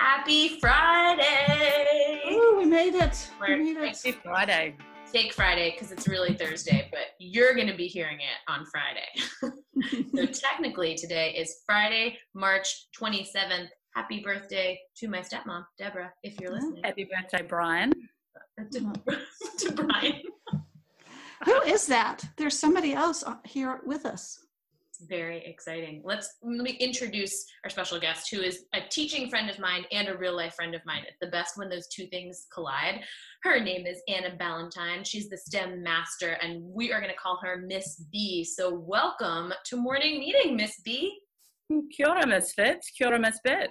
Happy Friday! Ooh, we made it. We're- we made Happy. Friday. Take Friday because it's really Thursday, but you're going to be hearing it on Friday. so technically, today is Friday, March 27th. Happy birthday to my stepmom, Deborah, if you're oh, listening. Happy birthday, Brian. Uh, to, to Brian. Who is that? There's somebody else uh, here with us. Very exciting. Let's let me introduce our special guest, who is a teaching friend of mine and a real life friend of mine. It's the best when those two things collide. Her name is Anna Ballantyne. She's the STEM master, and we are going to call her Miss B. So, welcome to morning meeting, Miss B. Kia ora, Misfits. Kia ora, Misfit.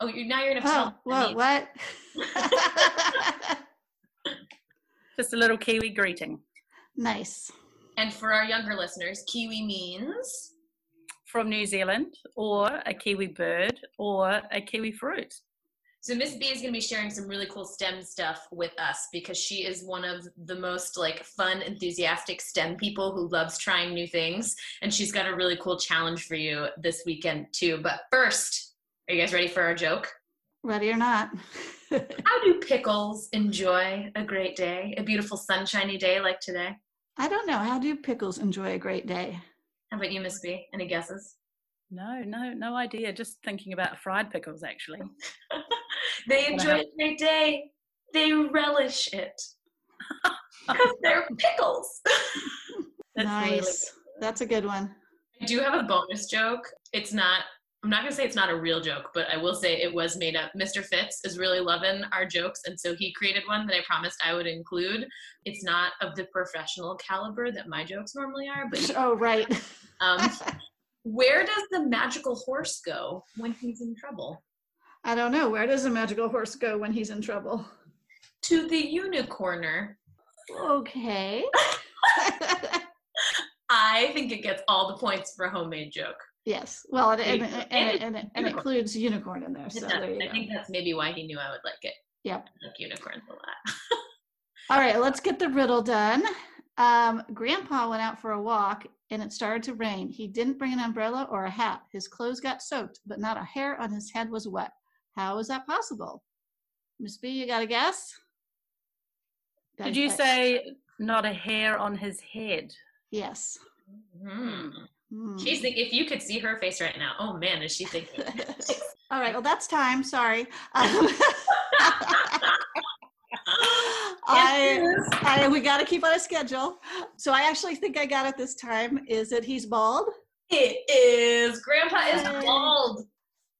Oh, you now you're going to Oh, tell. whoa, what? Just a little Kiwi greeting nice. And for our younger listeners, Kiwi means from New Zealand, or a Kiwi bird, or a Kiwi fruit. So Miss B is going to be sharing some really cool STEM stuff with us because she is one of the most like fun, enthusiastic STEM people who loves trying new things, and she's got a really cool challenge for you this weekend too. But first, are you guys ready for our joke? Ready or not? How do pickles enjoy a great day, a beautiful sunshiny day like today? I don't know. How do pickles enjoy a great day? How about you, Miss B? Any guesses? No, no, no idea. Just thinking about fried pickles, actually. they enjoy a great day. They relish it because they're pickles. That's really nice. That's a good one. I do have a bonus joke. It's not, I'm not going to say it's not a real joke, but I will say it was made up. Mr. Fitz is really loving our jokes, and so he created one that I promised I would include. It's not of the professional caliber that my jokes normally are, but Oh, right. um, where does the magical horse go when he's in trouble? I don't know. Where does a magical horse go when he's in trouble? To the unicorner. Okay. I think it gets all the points for a homemade joke. Yes. Well, and, and, There and, and, And and, it includes unicorn in there. So there you I go. think that's maybe why he knew I would like it. Yep. I like unicorns a lot. All right, let's get the riddle done. Um, Grandpa went out for a walk and it started to rain. He didn't bring an umbrella or a hat. His clothes got soaked, but not a hair on his head was wet. How is that possible? Miss B, you got a guess? Did you say not a hair on his head? Yes. Hmm. Hmm. She's thinking, if you could see her face right now, oh man, is she thinking? All right, well, that's time. Sorry. Um, I, I, we got to keep on a schedule. So I actually think I got it this time. Is that he's bald? it is. Grandpa is bald.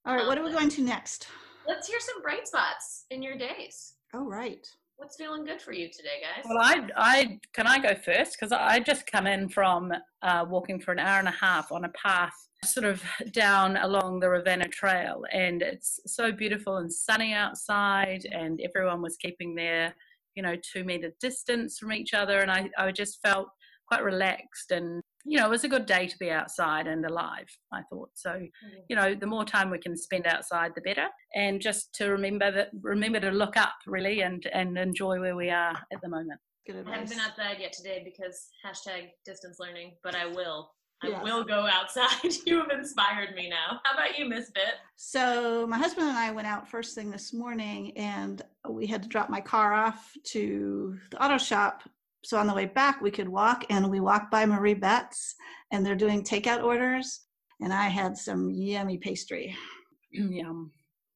All right, what are we going to next? Let's hear some bright spots in your days. Oh, right. What's feeling good for you today, guys? Well, I, I can I go first because I just come in from uh, walking for an hour and a half on a path, sort of down along the Ravenna Trail, and it's so beautiful and sunny outside, and everyone was keeping their, you know, two meter distance from each other, and I, I just felt quite relaxed and. You know, it was a good day to be outside and alive, I thought. So, mm. you know, the more time we can spend outside, the better. And just to remember that, remember to look up really and, and enjoy where we are at the moment. Good I haven't advice. been outside yet today because hashtag distance learning, but I will. I Yes. will go outside. you have inspired me now. How about you, Miss Bit? So my husband and I went out first thing this morning, and we had to drop my car off to the auto shop. So on the way back, we could walk, and we walked by Marie Betts, and they're doing takeout orders. And I had some yummy pastry. Yum.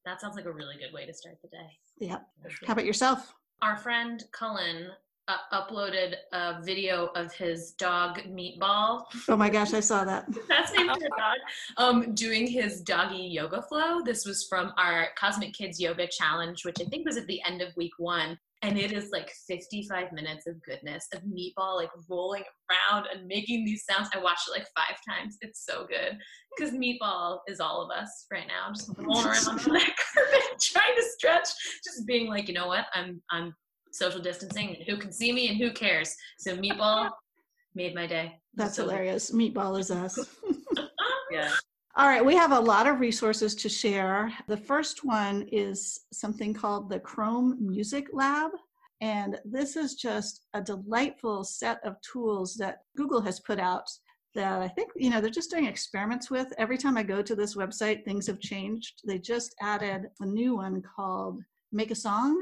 That sounds like a really good way to start the day. Yep. How about yourself? Our friend Cullen uh, uploaded a video of his dog Meatball. Oh my gosh, I saw that. That's named for a dog. Um, doing his doggy yoga flow. This was from our Cosmic Kids Yoga Challenge, which I think was at the end of week one. And it is like 55 minutes of goodness of Meatball like rolling around and making these sounds. I watched it like five times. It's so good because Meatball is all of us right now, just rolling around on that carpet, trying to stretch, just being like, you know what? I'm I'm social distancing. And who can see me and who cares? So Meatball made my day. That's So good. hilarious. Meatball is us. Yeah. All right, we have a lot of resources to share. The first one is something called the Chrome Music Lab. And this is just a delightful set of tools that Google has put out that I think, you know, they're just doing experiments with. Every time I go to this website, things have changed. They just added a new one called Make a Song.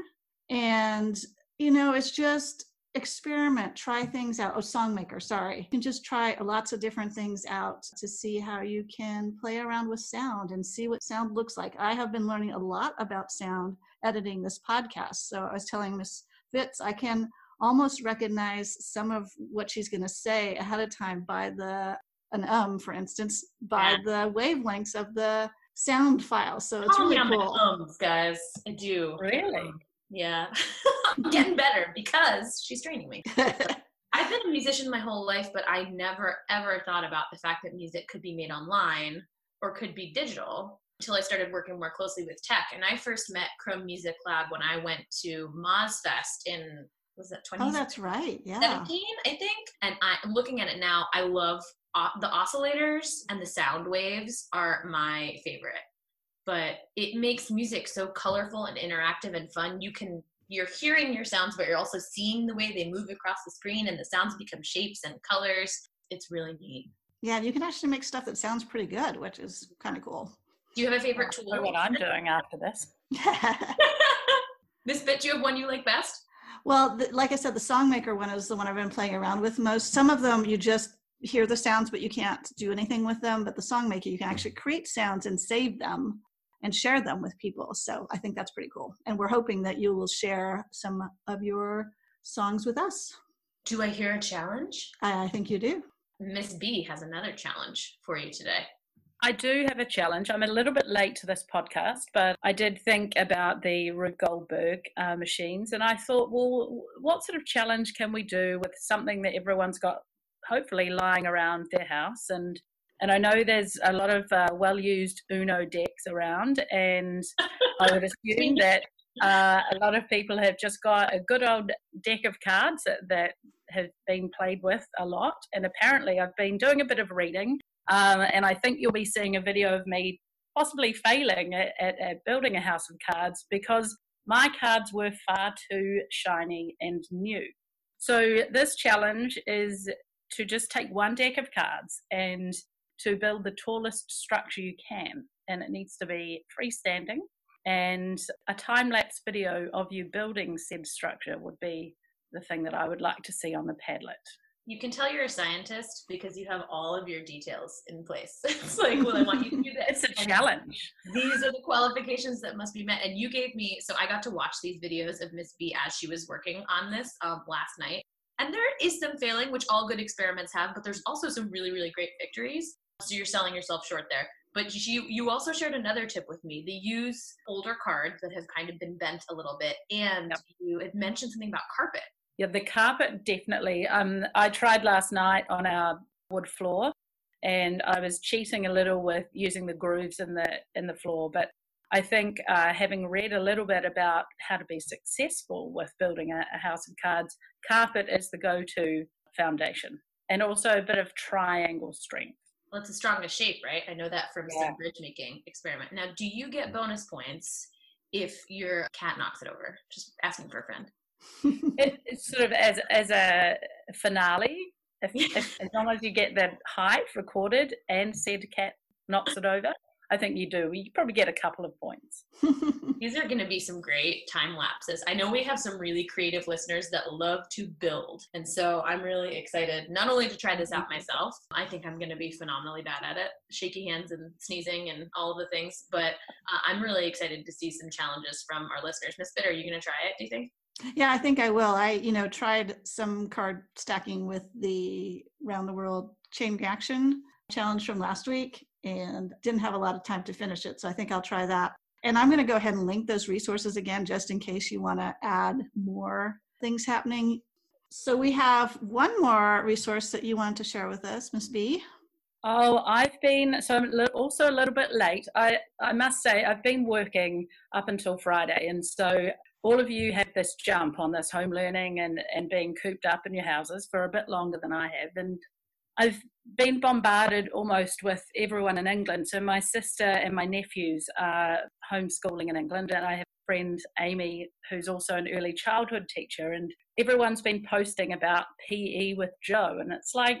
And, you know, it's just experiment, try things out. Oh, Songmaker, sorry. You can just try lots of different things out to see how you can play around with sound and see what sound looks like. I have been learning a lot about sound editing this podcast. So I was telling Miss Fitz, I can almost recognize some of what she's going to say ahead of time by the an um for instance by yeah. the wavelengths of the sound file so it's really cool ums guys i do really yeah getting better because she's training me i've been a musician my whole life but i never ever thought about the fact that music could be made online or could be digital until I started working more closely with tech. And I first met Chrome Music Lab when I went to MozFest in was that 20? Oh, that's right. Yeah. 17, I think. And I, am looking at it now. I love uh, the oscillators and the sound waves are my favorite. But it makes music so colorful and interactive and fun. You can you're hearing your sounds, but you're also seeing the way they move across the screen, and the sounds become shapes and colors. It's really neat. Yeah, you can actually make stuff that sounds pretty good, which is kind of cool. Do you have a favorite tool? what I'm doing after this. Miss Bit, do you have one you like best? Well, the, like I said, the Songmaker one is the one I've been playing around with most. Some of them you just hear the sounds, but you can't do anything with them. But the Songmaker, you can actually create sounds and save them and share them with people. So I think that's pretty cool. And we're hoping that you will share some of your songs with us. Do I hear a challenge? I, I think you do. Miss B has another challenge for you today. I do have a challenge. I'm a little bit late to this podcast, but I did think about the Rube Goldberg uh, machines, and I thought, well, what sort of challenge can we do with something that everyone's got, hopefully, lying around their house? And and I know there's a lot of uh, well-used Uno decks around, and I would assume that uh, a lot of people have just got a good old deck of cards that, that have been played with a lot. And apparently, I've been doing a bit of reading um, and I think you'll be seeing a video of me possibly failing at, at, at building a house of cards because my cards were far too shiny and new. So this challenge is to just take one deck of cards and to build the tallest structure you can. And it needs to be freestanding. And a time lapse video of you building said structure would be the thing that I would like to see on the Padlet you can tell you're a scientist because you have all of your details in place. it's like, well, I want you to do this. it's a challenge. These are the qualifications that must be met. And you gave me, so I got to watch these videos of Miss B as she was working on this um, last night. And there is some failing, which all good experiments have, but there's also some really, really great victories. So you're selling yourself short there. But you, you also shared another tip with me. They use older cards that have kind of been bent a little bit. And yep. you had mentioned something about carpet yeah, the carpet definitely. Um, I tried last night on our wood floor, and I was cheating a little with using the grooves in the in the floor. But I think uh, having read a little bit about how to be successful with building a, a house of cards, carpet is the go-to foundation, and also a bit of triangle strength. Well, it's the strongest shape, right? I know that from yeah. some bridge making experiment. Now, do you get bonus points if your cat knocks it over? Just asking for a friend it, it's sort of as as a finale. If, if, as long as you get the height recorded and said cat knocks it over, I think you do. You probably get a couple of points. These are going to be some great time lapses. I know we have some really creative listeners that love to build. And so I'm really excited not only to try this out myself, I think I'm going to be phenomenally bad at it shaky hands and sneezing and all of the things. But uh, I'm really excited to see some challenges from our listeners. Miss Bitter, are you going to try it, do you think? Yeah, I think I will. I, you know, tried some card stacking with the round the world chain reaction challenge from last week and didn't have a lot of time to finish it. So I think I'll try that. And I'm going to go ahead and link those resources again, just in case you want to add more things happening. So we have one more resource that you wanted to share with us, Miss B. Oh, I've been so I'm also a little bit late. I I must say I've been working up until Friday, and so all of you have this jump on this home learning and, and being cooped up in your houses for a bit longer than I have. And I've been bombarded almost with everyone in England. So my sister and my nephews are homeschooling in England, and I have a friend Amy who's also an early childhood teacher, and everyone's been posting about PE with Joe, and it's like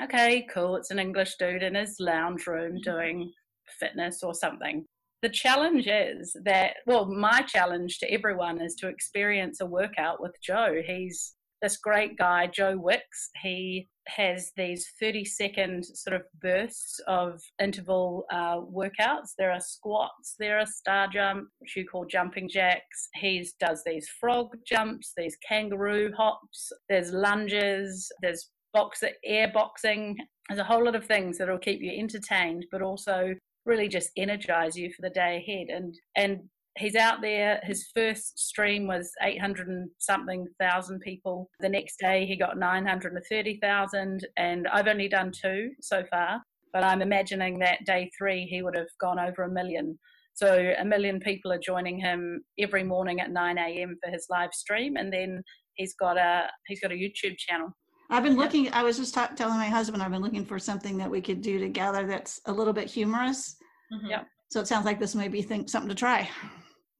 okay, cool, it's an English dude in his lounge room mm-hmm. doing fitness or something. The challenge is that, well, my challenge to everyone is to experience a workout with Joe. He's this great guy, Joe Wicks. He has these 30 second sort of bursts of interval uh, workouts. There are squats, there are star jump, which you call jumping jacks. He does these frog jumps, these kangaroo hops, there's lunges, there's boxer air boxing. There's a whole lot of things that'll keep you entertained, but also really just energize you for the day ahead. And and he's out there. His first stream was 800 and something thousand people. The next day he got 930,000, and I've only done two so far. But I'm imagining that day three he would have gone over a million. So a million people are joining him every morning at 9 a.m. for his live stream, and then he's got a he's got a YouTube channel. I've been looking, I was just ta- telling my husband, I've been looking for something that we could do together that's a little bit humorous. Mhm. Yeah. So it sounds like this may be think, something to try.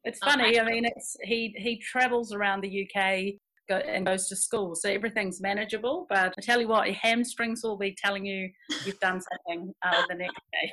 It's Okay. funny. I mean, it's he he travels around the UK go, and goes to school, so everything's manageable. But I tell you what, your hamstrings will be telling you you've done something uh, the next day.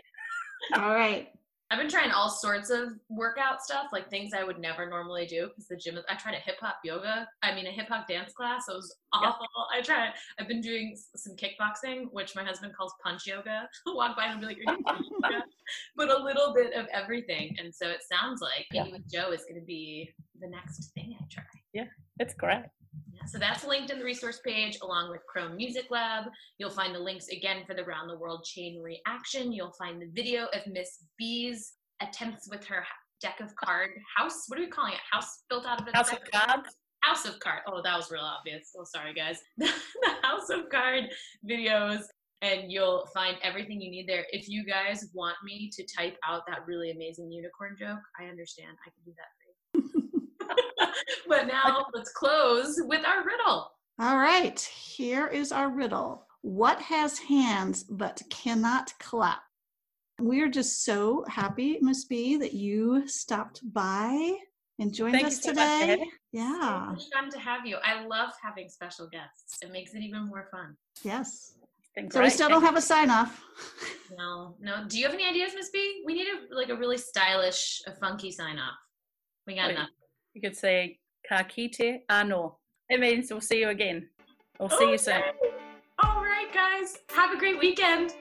All right. I've been trying all sorts of workout stuff, like things I would never normally do because the gym. I tried a hip hop yoga. I mean, a hip hop dance class. It was awful. I tried. I've been doing some kickboxing, which my husband calls punch yoga. Walk by and be like, "Are you punch yoga?" But a little bit of everything, and so it sounds like Yeah. Joe is going to be the next thing I try. Yeah, it's great. So that's linked in the resource page along with Chrome Music Lab. You'll find the links again for the Round the World Chain Reaction. You'll find the video of Miss B's attempts with her deck of card house. What are we calling it? House built out of a House deck of Cards. House of Card. Oh, that was real obvious. Oh, sorry, guys. the House of Card videos, and you'll find everything you need there. If you guys want me to type out that really amazing unicorn joke, I understand. I can do that for you. But now let's close with our riddle. All right. Here is our riddle. What has hands but cannot clap? We're just so happy, Miss B, that you stopped by and joined Thank us so today. having Yeah. It's fun to have you. I love having special guests. It makes it even more fun. Yes. It's been So we still don't have a sign off. No, no. Do you have any ideas, Miss B? We need a like a really stylish, a funky sign off. We got Wait. enough. You could say "Kakite ano." It means we'll see you again. We'll see you soon. All right, guys. Have a great weekend.